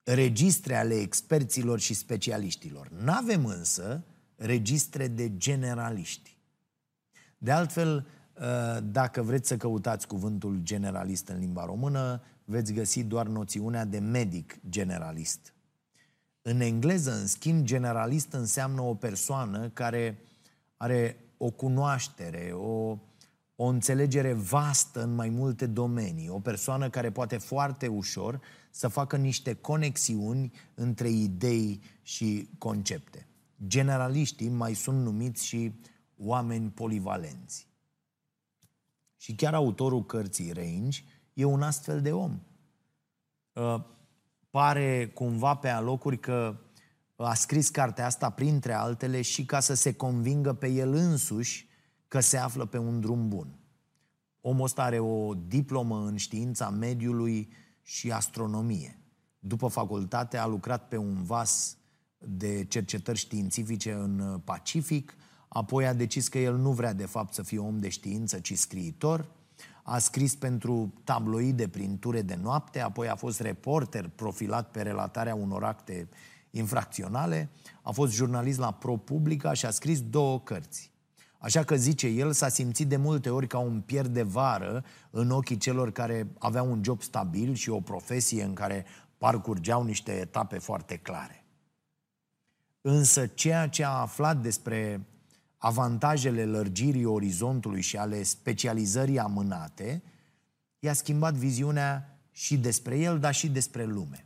registre ale experților și specialiștilor. N-avem însă registre de generaliști. De altfel, ă, dacă vreți să căutați cuvântul generalist în limba română, veți găsi doar noțiunea de medic generalist. În engleză, în schimb, generalist înseamnă o persoană care are o cunoaștere, o, o înțelegere vastă în mai multe domenii, o persoană care poate foarte ușor să facă niște conexiuni între idei și concepte. Generaliștii mai sunt numiți și oameni polivalenți. Și chiar autorul cărții Range e un astfel de om. Uh, pare cumva pe alocuri că a scris cartea asta, printre altele, și ca să se convingă pe el însuși că se află pe un drum bun. Omul ăsta are o diplomă în știința mediului și astronomie. După facultate a lucrat pe un vas de cercetări științifice în Pacific, apoi a decis că el nu vrea de fapt să fie om de știință, ci scriitor – a scris pentru tabloide prin ture de noapte, apoi a fost reporter profilat pe relatarea unor acte infracționale, a fost jurnalist la ProPublica și a scris două cărți. Așa că, zice el, s-a simțit de multe ori ca un pier de vară în ochii celor care aveau un job stabil și o profesie în care parcurgeau niște etape foarte clare. Însă ceea ce a aflat despre avantajele lărgirii orizontului și ale specializării amânate, i-a schimbat viziunea și despre el, dar și despre lume.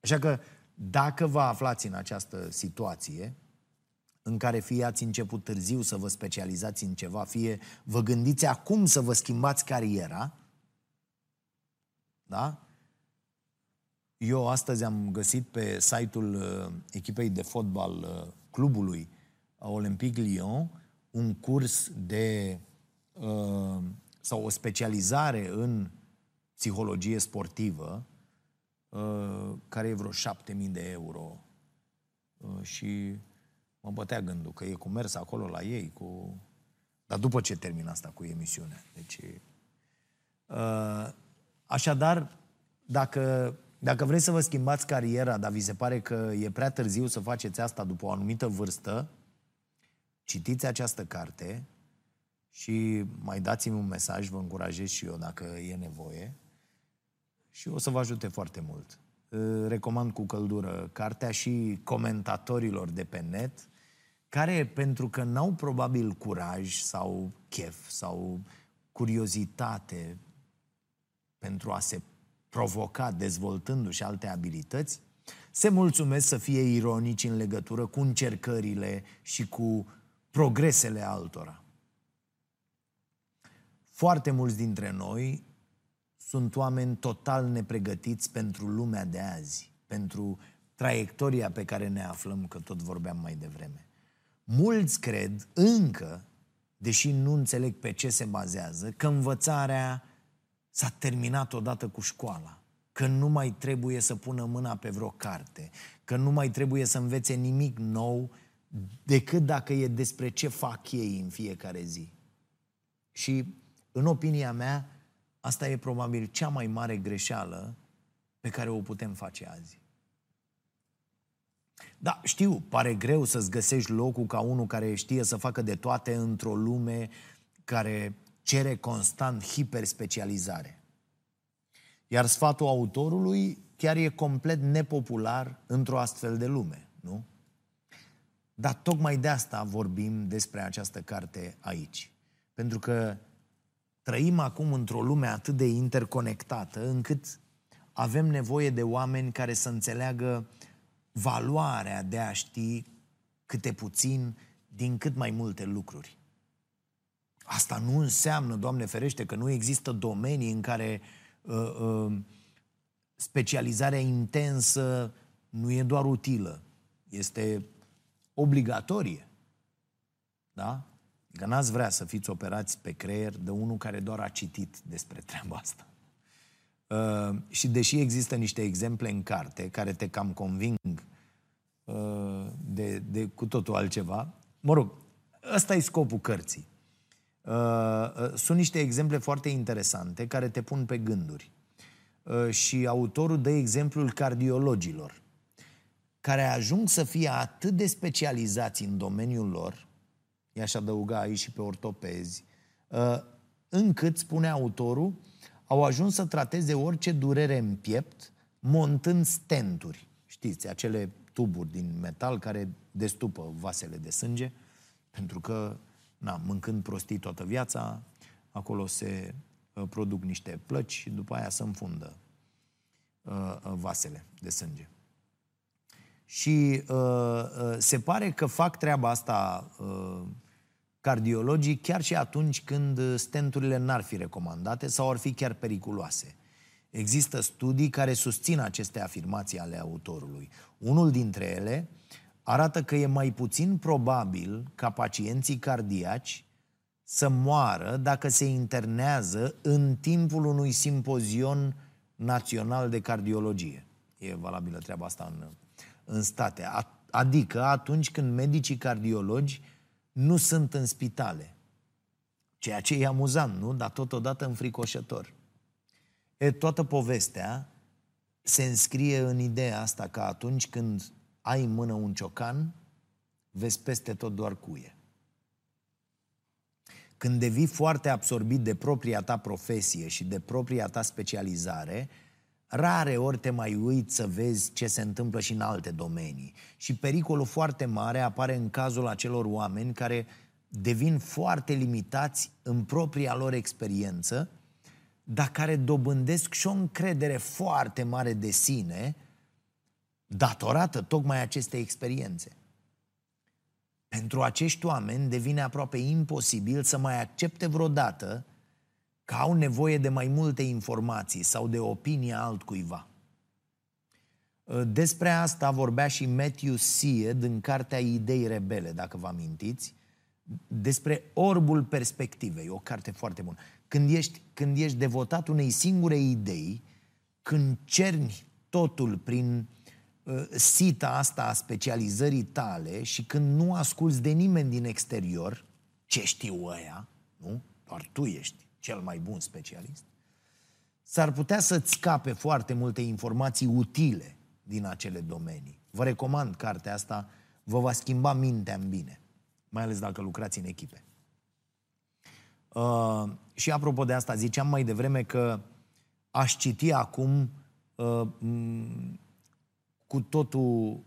Așa că, dacă vă aflați în această situație, în care fie ați început târziu să vă specializați în ceva, fie vă gândiți acum să vă schimbați cariera, da? Eu astăzi am găsit pe site-ul uh, echipei de fotbal uh, clubului a Olympique Lyon un curs de uh, sau o specializare în psihologie sportivă uh, care e vreo 7000 de euro. Uh, și mă bătea gândul că e cu mers acolo la ei cu... dar după ce termin asta cu emisiunea deci uh, așadar dacă dacă vreți să vă schimbați cariera, dar vi se pare că e prea târziu să faceți asta după o anumită vârstă, citiți această carte și mai dați-mi un mesaj, vă încurajez și eu dacă e nevoie și o să vă ajute foarte mult. Recomand cu căldură cartea și comentatorilor de pe net care, pentru că n-au probabil curaj sau chef sau curiozitate pentru a se provoca dezvoltându-și alte abilități, se mulțumesc să fie ironici în legătură cu încercările și cu progresele altora. Foarte mulți dintre noi sunt oameni total nepregătiți pentru lumea de azi, pentru traiectoria pe care ne aflăm, că tot vorbeam mai devreme. Mulți cred încă, deși nu înțeleg pe ce se bazează, că învățarea s-a terminat odată cu școala, că nu mai trebuie să pună mâna pe vreo carte, că nu mai trebuie să învețe nimic nou decât dacă e despre ce fac ei în fiecare zi. Și, în opinia mea, asta e probabil cea mai mare greșeală pe care o putem face azi. Da, știu, pare greu să-ți găsești locul ca unul care știe să facă de toate într-o lume care cere constant hiperspecializare. Iar sfatul autorului chiar e complet nepopular într-o astfel de lume, nu? Dar tocmai de asta vorbim despre această carte aici. Pentru că trăim acum într-o lume atât de interconectată încât avem nevoie de oameni care să înțeleagă valoarea de a ști câte puțin din cât mai multe lucruri. Asta nu înseamnă, Doamne ferește, că nu există domenii în care uh, uh, specializarea intensă nu e doar utilă, este obligatorie. Da? Că n-ați vrea să fiți operați pe creier de unul care doar a citit despre treaba asta. Uh, și deși există niște exemple în carte care te cam conving uh, de, de cu totul altceva, mă rog, ăsta e scopul cărții. Uh, uh, sunt niște exemple foarte interesante care te pun pe gânduri. Uh, și autorul dă exemplul cardiologilor, care ajung să fie atât de specializați în domeniul lor, i-aș adăuga aici și pe ortopezi, uh, încât, spune autorul, au ajuns să trateze orice durere în piept, montând stenturi. Știți, acele tuburi din metal care destupă vasele de sânge, pentru că, na, mâncând prostii toată viața, acolo se uh, produc niște plăci și după aia se înfundă uh, vasele de sânge. Și uh, uh, se pare că fac treaba asta uh, cardiologii chiar și atunci când stenturile n-ar fi recomandate sau ar fi chiar periculoase. Există studii care susțin aceste afirmații ale autorului. Unul dintre ele arată că e mai puțin probabil ca pacienții cardiaci să moară dacă se internează în timpul unui simpozion național de cardiologie. E valabilă treaba asta în, în state. Adică atunci când medicii cardiologi nu sunt în spitale. Ceea ce e amuzant, nu? Dar totodată înfricoșător. E, toată povestea se înscrie în ideea asta că atunci când ai în mână un ciocan, vezi peste tot doar cuie. Când devii foarte absorbit de propria ta profesie și de propria ta specializare, rare ori te mai uiți să vezi ce se întâmplă și în alte domenii. Și pericolul foarte mare apare în cazul acelor oameni care devin foarte limitați în propria lor experiență, dar care dobândesc și o încredere foarte mare de sine datorată tocmai acestei experiențe. Pentru acești oameni devine aproape imposibil să mai accepte vreodată că au nevoie de mai multe informații sau de opinia altcuiva. Ă, despre asta vorbea și Matthew Seed în cartea Idei Rebele, dacă vă amintiți, despre orbul perspectivei, o carte foarte bună. Când ești, când ești devotat unei singure idei, când cerni totul prin uh, sita asta a specializării tale și când nu asculți de nimeni din exterior, ce știu ăia, nu? Doar tu ești cel mai bun specialist, s-ar putea să-ți scape foarte multe informații utile din acele domenii. Vă recomand cartea asta, vă va schimba mintea în bine, mai ales dacă lucrați în echipe. Uh, și apropo de asta, ziceam mai devreme că aș citi acum uh, cu totul,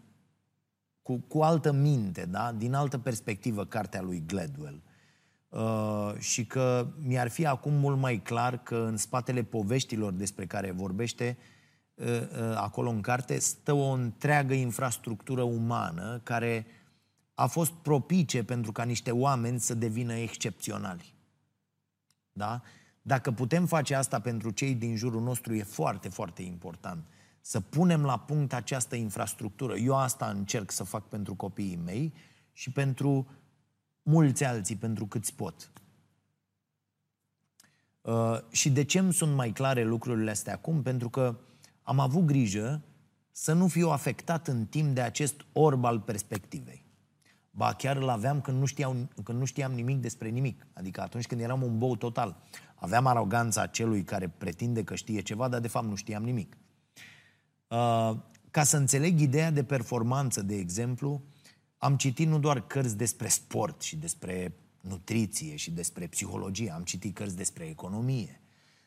cu, cu altă minte, da? din altă perspectivă, cartea lui Gladwell. Uh, și că mi-ar fi acum mult mai clar că în spatele poveștilor despre care vorbește acolo în carte, stă o întreagă infrastructură umană care a fost propice pentru ca niște oameni să devină excepționali. Da? Dacă putem face asta pentru cei din jurul nostru, e foarte, foarte important. Să punem la punct această infrastructură. Eu asta încerc să fac pentru copiii mei și pentru mulți alții, pentru câți pot. Uh, și de ce îmi sunt mai clare lucrurile astea acum? Pentru că am avut grijă să nu fiu afectat în timp de acest orb al perspectivei. Ba chiar îl aveam când nu, știau, când nu știam nimic despre nimic. Adică atunci când eram un bou total. Aveam aroganța celui care pretinde că știe ceva, dar de fapt nu știam nimic. Uh, ca să înțeleg ideea de performanță, de exemplu, am citit nu doar cărți despre sport și despre nutriție și despre psihologie, am citit cărți despre economie,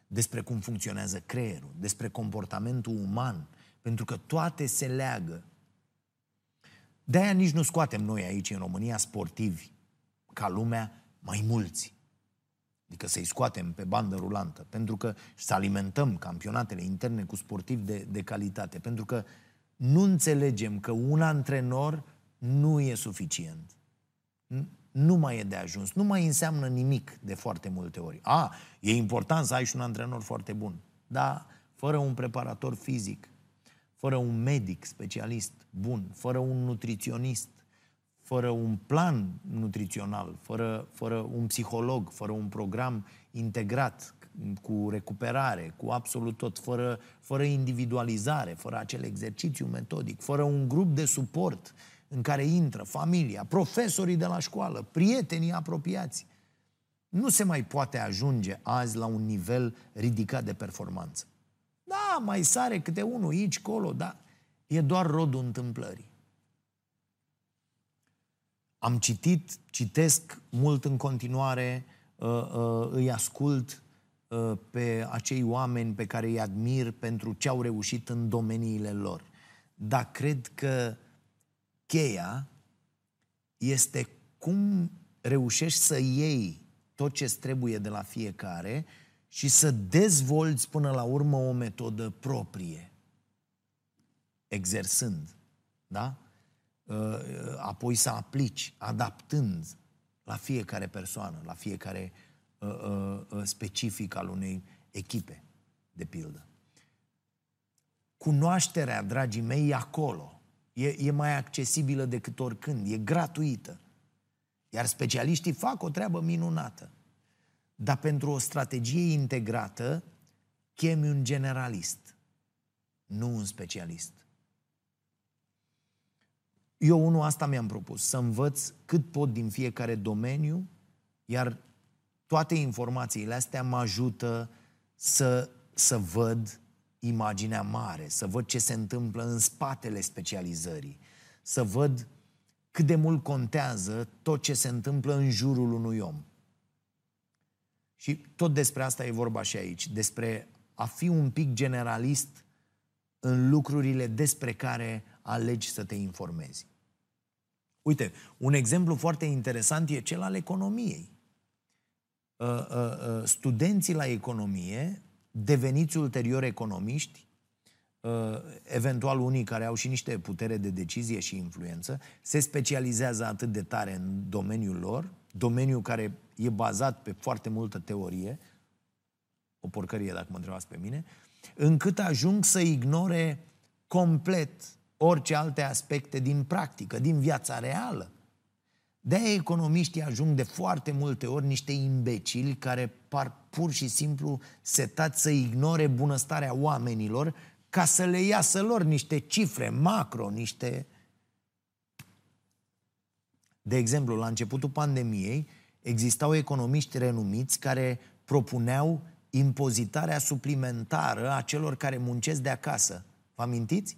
despre cum funcționează creierul, despre comportamentul uman, pentru că toate se leagă. De-aia nici nu scoatem noi aici în România sportivi ca lumea mai mulți. Adică să-i scoatem pe bandă rulantă, pentru că să alimentăm campionatele interne cu sportivi de, de calitate, pentru că nu înțelegem că un antrenor nu e suficient. Nu mai e de ajuns. Nu mai înseamnă nimic de foarte multe ori. A, e important să ai și un antrenor foarte bun. Dar fără un preparator fizic, fără un medic specialist bun, fără un nutriționist, fără un plan nutrițional, fără, fără un psiholog, fără un program integrat cu recuperare, cu absolut tot, fără, fără individualizare, fără acel exercițiu metodic, fără un grup de suport în care intră familia, profesorii de la școală, prietenii apropiați. Nu se mai poate ajunge azi la un nivel ridicat de performanță. Da, mai sare câte unul aici, colo, dar e doar rodul întâmplării. Am citit, citesc mult în continuare, uh, uh, îi ascult uh, pe acei oameni pe care îi admir pentru ce au reușit în domeniile lor. Dar cred că cheia este cum reușești să iei tot ce trebuie de la fiecare și să dezvolți până la urmă o metodă proprie, exersând, da? Uh, apoi să aplici, adaptând la fiecare persoană, la fiecare uh, uh, specific al unei echipe, de pildă. Cunoașterea, dragii mei, e acolo. E, e mai accesibilă decât oricând, e gratuită. Iar specialiștii fac o treabă minunată. Dar pentru o strategie integrată, chemi un generalist, nu un specialist. Eu unul asta mi-am propus, să învăț cât pot din fiecare domeniu, iar toate informațiile astea mă ajută să, să văd imaginea mare, să văd ce se întâmplă în spatele specializării, să văd cât de mult contează tot ce se întâmplă în jurul unui om. Și tot despre asta e vorba și aici, despre a fi un pic generalist în lucrurile despre care alegi să te informezi. Uite, un exemplu foarte interesant e cel al economiei. Uh, uh, uh, studenții la economie deveniți ulterior economiști, uh, eventual unii care au și niște putere de decizie și influență, se specializează atât de tare în domeniul lor, domeniul care e bazat pe foarte multă teorie, o porcărie dacă mă întrebați pe mine, încât ajung să ignore complet orice alte aspecte din practică, din viața reală. De-aia economiștii ajung de foarte multe ori niște imbecili care par pur și simplu setați să ignore bunăstarea oamenilor ca să le iasă lor niște cifre macro, niște... De exemplu, la începutul pandemiei existau economiști renumiți care propuneau impozitarea suplimentară a celor care muncesc de acasă. Vă amintiți?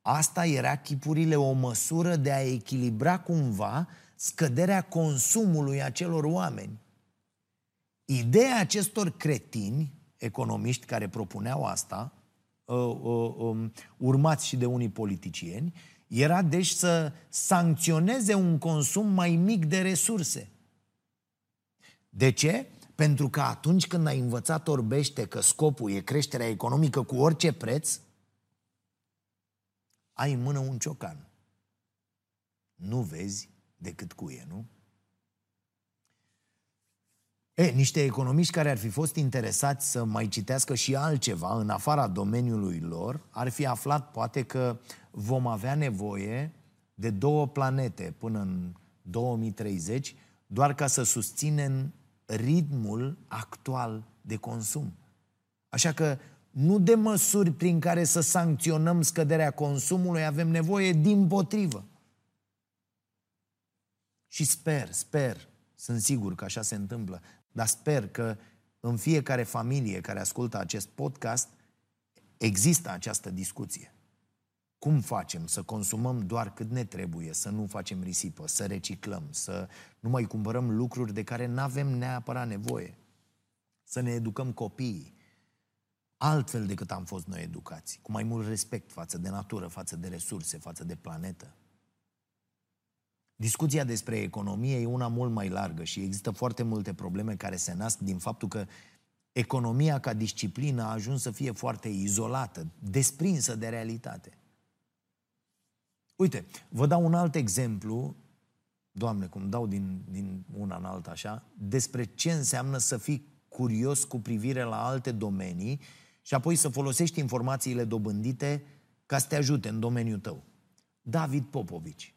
Asta era chipurile o măsură de a echilibra cumva scăderea consumului acelor oameni. Ideea acestor cretini, economiști care propuneau asta, uh, uh, um, urmați și de unii politicieni, era deci să sancționeze un consum mai mic de resurse. De ce? Pentru că atunci când ai învățat orbește că scopul e creșterea economică cu orice preț, ai în mână un ciocan. Nu vezi decât cuie, nu? E, niște economiști care ar fi fost interesați să mai citească și altceva în afara domeniului lor, ar fi aflat poate că vom avea nevoie de două planete până în 2030, doar ca să susținem ritmul actual de consum. Așa că nu de măsuri prin care să sancționăm scăderea consumului avem nevoie, din potrivă. Și sper, sper, sunt sigur că așa se întâmplă, dar sper că în fiecare familie care ascultă acest podcast există această discuție. Cum facem să consumăm doar cât ne trebuie, să nu facem risipă, să reciclăm, să nu mai cumpărăm lucruri de care nu avem neapărat nevoie, să ne educăm copiii altfel decât am fost noi educați, cu mai mult respect față de natură, față de resurse, față de planetă. Discuția despre economie e una mult mai largă și există foarte multe probleme care se nasc din faptul că economia ca disciplină a ajuns să fie foarte izolată, desprinsă de realitate. Uite, vă dau un alt exemplu, Doamne, cum dau din, din una în alta așa, despre ce înseamnă să fii curios cu privire la alte domenii și apoi să folosești informațiile dobândite ca să te ajute în domeniul tău. David Popovici.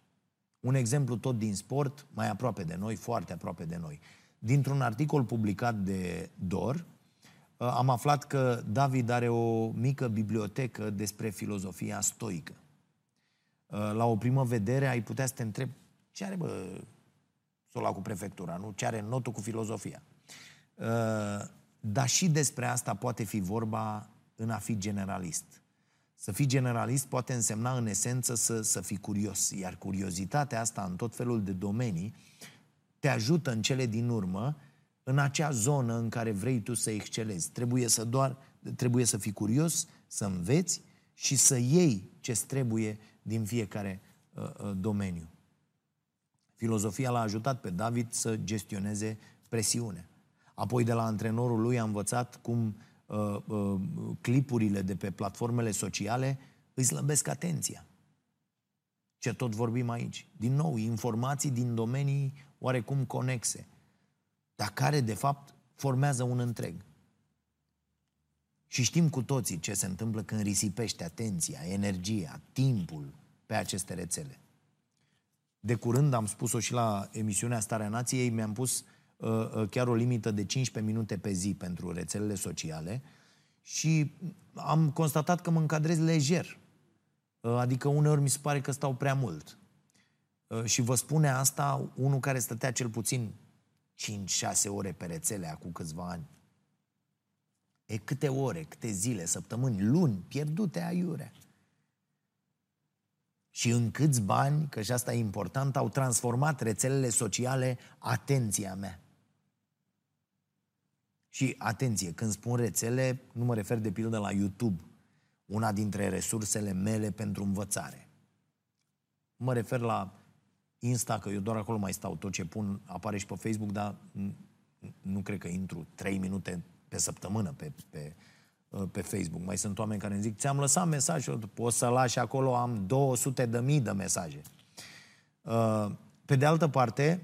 Un exemplu tot din sport, mai aproape de noi, foarte aproape de noi. Dintr-un articol publicat de DOR, uh, am aflat că David are o mică bibliotecă despre filozofia stoică. Uh, la o primă vedere ai putea să te întrebi ce are, bă, sola cu prefectura, nu? Ce are notul cu filozofia? Uh, dar și despre asta poate fi vorba în a fi generalist. Să fii generalist poate însemna în esență să, să fii curios, iar curiozitatea asta în tot felul de domenii te ajută în cele din urmă în acea zonă în care vrei tu să excelezi. Trebuie să doar trebuie să fii curios, să înveți și să iei ce trebuie din fiecare uh, uh, domeniu. Filozofia l-a ajutat pe David să gestioneze presiunea. Apoi de la antrenorul lui a învățat cum uh, uh, clipurile de pe platformele sociale îi slăbesc atenția. Ce tot vorbim aici. Din nou, informații din domenii oarecum conexe, dar care, de fapt, formează un întreg. Și știm cu toții ce se întâmplă când risipește atenția, energia, timpul pe aceste rețele. De curând, am spus-o și la emisiunea Starea Nației, mi-am pus uh, Uh, uh, chiar o limită de 15 minute pe zi pentru rețelele sociale și am constatat că mă încadrez lejer. Uh, adică uneori mi se pare că stau prea mult. Și vă spune asta unul care stătea cel puțin 5-6 ore pe rețele acum câțiva ani. E câte ore, câte zile, săptămâni, luni, pierdute aiure. Și în câți bani, că și asta e important, au transformat rețelele sociale atenția mea. Și atenție, când spun rețele, nu mă refer de pildă la YouTube, una dintre resursele mele pentru învățare. Mă refer la Insta, că eu doar acolo mai stau, tot ce pun apare și pe Facebook, dar nu cred că intru 3 minute pe săptămână pe, pe, uh, pe Facebook. Mai sunt oameni care îmi zic, ți-am lăsat mesajul, poți să lași acolo, am 200 de mii de mesaje. Uh, pe de altă parte,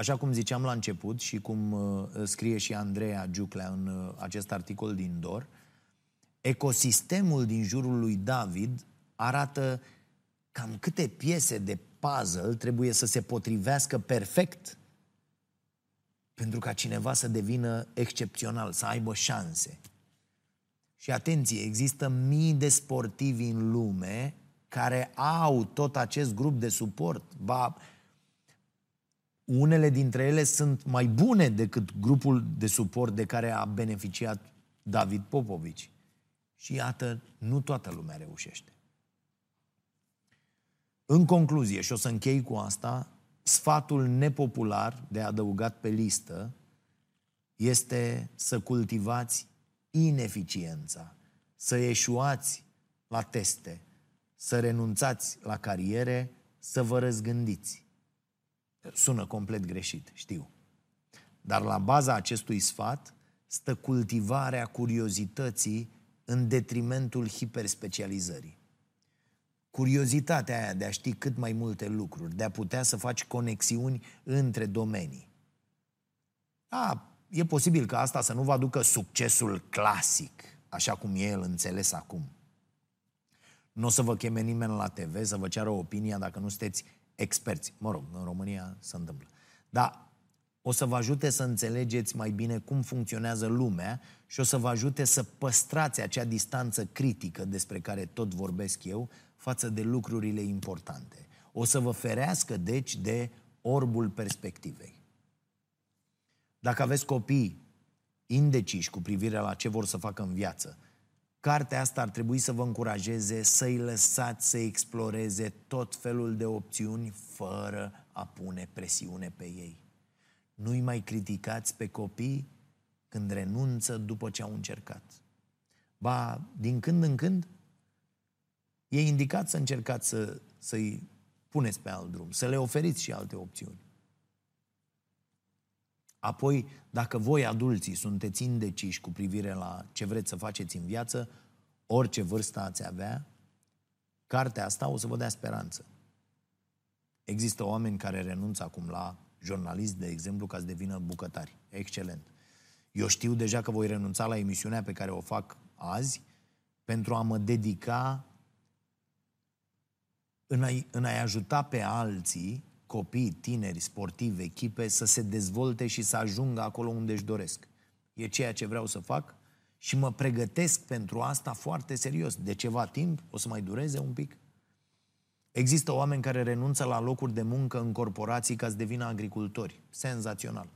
Așa cum ziceam la început și cum uh, scrie și Andreea Giuclea în uh, acest articol din DOR, ecosistemul din jurul lui David arată cam câte piese de puzzle trebuie să se potrivească perfect pentru ca cineva să devină excepțional, să aibă șanse. Și atenție, există mii de sportivi în lume care au tot acest grup de suport. Ba, unele dintre ele sunt mai bune decât grupul de suport de care a beneficiat David Popovici. Și iată, nu toată lumea reușește. În concluzie, și o să închei cu asta, sfatul nepopular de adăugat pe listă este să cultivați ineficiența, să eșuați la teste, să renunțați la cariere, să vă răzgândiți. Sună complet greșit, știu. Dar la baza acestui sfat stă cultivarea curiozității în detrimentul hiperspecializării. curiozitatea aia de a ști cât mai multe lucruri, de a putea să faci conexiuni între domenii. A, e posibil ca asta să nu vă aducă succesul clasic, așa cum e el înțeles acum. Nu o să vă cheme nimeni la TV să vă ceară opinia dacă nu sunteți experți. Mă rog, în România se întâmplă. Dar o să vă ajute să înțelegeți mai bine cum funcționează lumea și o să vă ajute să păstrați acea distanță critică despre care tot vorbesc eu față de lucrurile importante. O să vă ferească, deci, de orbul perspectivei. Dacă aveți copii indeciși cu privire la ce vor să facă în viață, cartea asta ar trebui să vă încurajeze să-i lăsați să exploreze tot felul de opțiuni fără a pune presiune pe ei. Nu-i mai criticați pe copii când renunță după ce au încercat. Ba, din când în când, e indicat să încercați să, să-i puneți pe alt drum, să le oferiți și alte opțiuni. Apoi, dacă voi, adulții, sunteți indeciși cu privire la ce vreți să faceți în viață, orice vârstă ați avea, cartea asta o să vă dea speranță. Există oameni care renunță acum la jurnalist, de exemplu, ca să devină bucătari. Excelent. Eu știu deja că voi renunța la emisiunea pe care o fac azi pentru a mă dedica în a-i, în a ajuta pe alții, copii, tineri, sportivi, echipe, să se dezvolte și să ajungă acolo unde își doresc. E ceea ce vreau să fac și mă pregătesc pentru asta foarte serios. De ceva timp, o să mai dureze un pic, Există oameni care renunță la locuri de muncă în corporații ca să devină agricultori. Senzațional.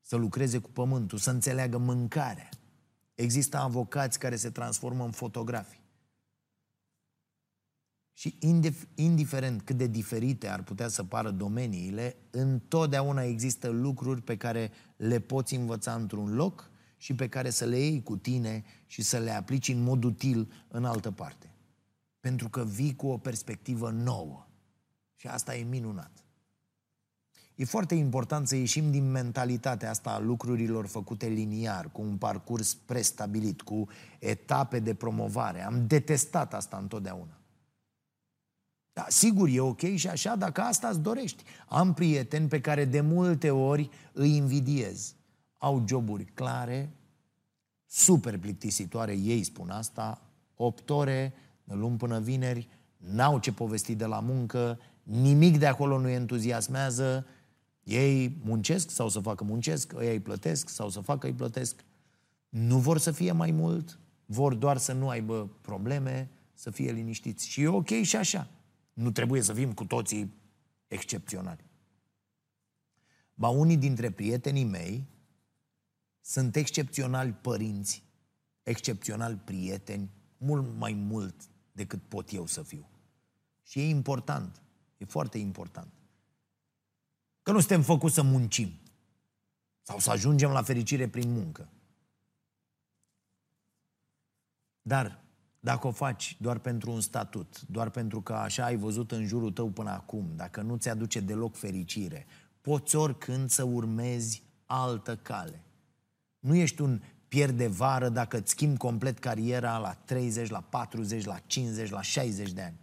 Să lucreze cu pământul, să înțeleagă mâncarea. Există avocați care se transformă în fotografi. Și indiferent cât de diferite ar putea să pară domeniile, întotdeauna există lucruri pe care le poți învăța într-un loc și pe care să le iei cu tine și să le aplici în mod util în altă parte. Pentru că vii cu o perspectivă nouă. Și asta e minunat. E foarte important să ieșim din mentalitatea asta a lucrurilor făcute liniar, cu un parcurs prestabilit, cu etape de promovare. Am detestat asta întotdeauna. Da, sigur, e ok și așa dacă asta îți dorești. Am prieteni pe care de multe ori îi invidiez. Au joburi clare, super plictisitoare, ei spun asta, 8 ore luni până vineri, n-au ce povesti de la muncă, nimic de acolo nu entuziasmează, ei muncesc sau să facă muncesc, ei îi plătesc sau să facă îi plătesc. Nu vor să fie mai mult, vor doar să nu aibă probleme, să fie liniștiți. Și e ok și așa. Nu trebuie să fim cu toții excepționali. Ba unii dintre prietenii mei sunt excepționali părinți, excepționali prieteni, mult mai mult decât pot eu să fiu. Și e important, e foarte important. Că nu suntem făcuți să muncim sau să ajungem la fericire prin muncă. Dar dacă o faci doar pentru un statut, doar pentru că așa ai văzut în jurul tău până acum, dacă nu ți aduce deloc fericire, poți oricând să urmezi altă cale. Nu ești un pierde vară dacă îți schimbi complet cariera la 30, la 40, la 50, la 60 de ani.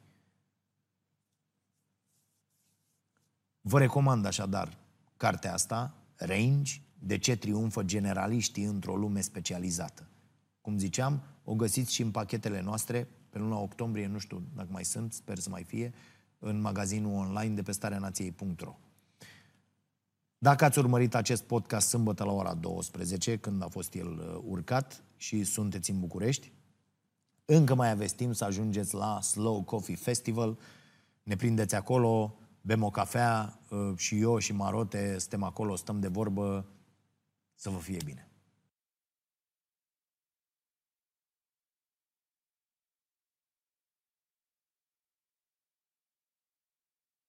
Vă recomand așadar cartea asta, Range, de ce triumfă generaliștii într-o lume specializată. Cum ziceam, o găsiți și în pachetele noastre, pe luna octombrie, nu știu dacă mai sunt, sper să mai fie, în magazinul online de pe stareanației.ro. Dacă ați urmărit acest podcast sâmbătă la ora 12, când a fost el uh, urcat și sunteți în București, încă mai aveți timp să ajungeți la Slow Coffee Festival. Ne prindeți acolo, bem o cafea uh, și eu și Marote stăm acolo, stăm de vorbă, să vă fie bine.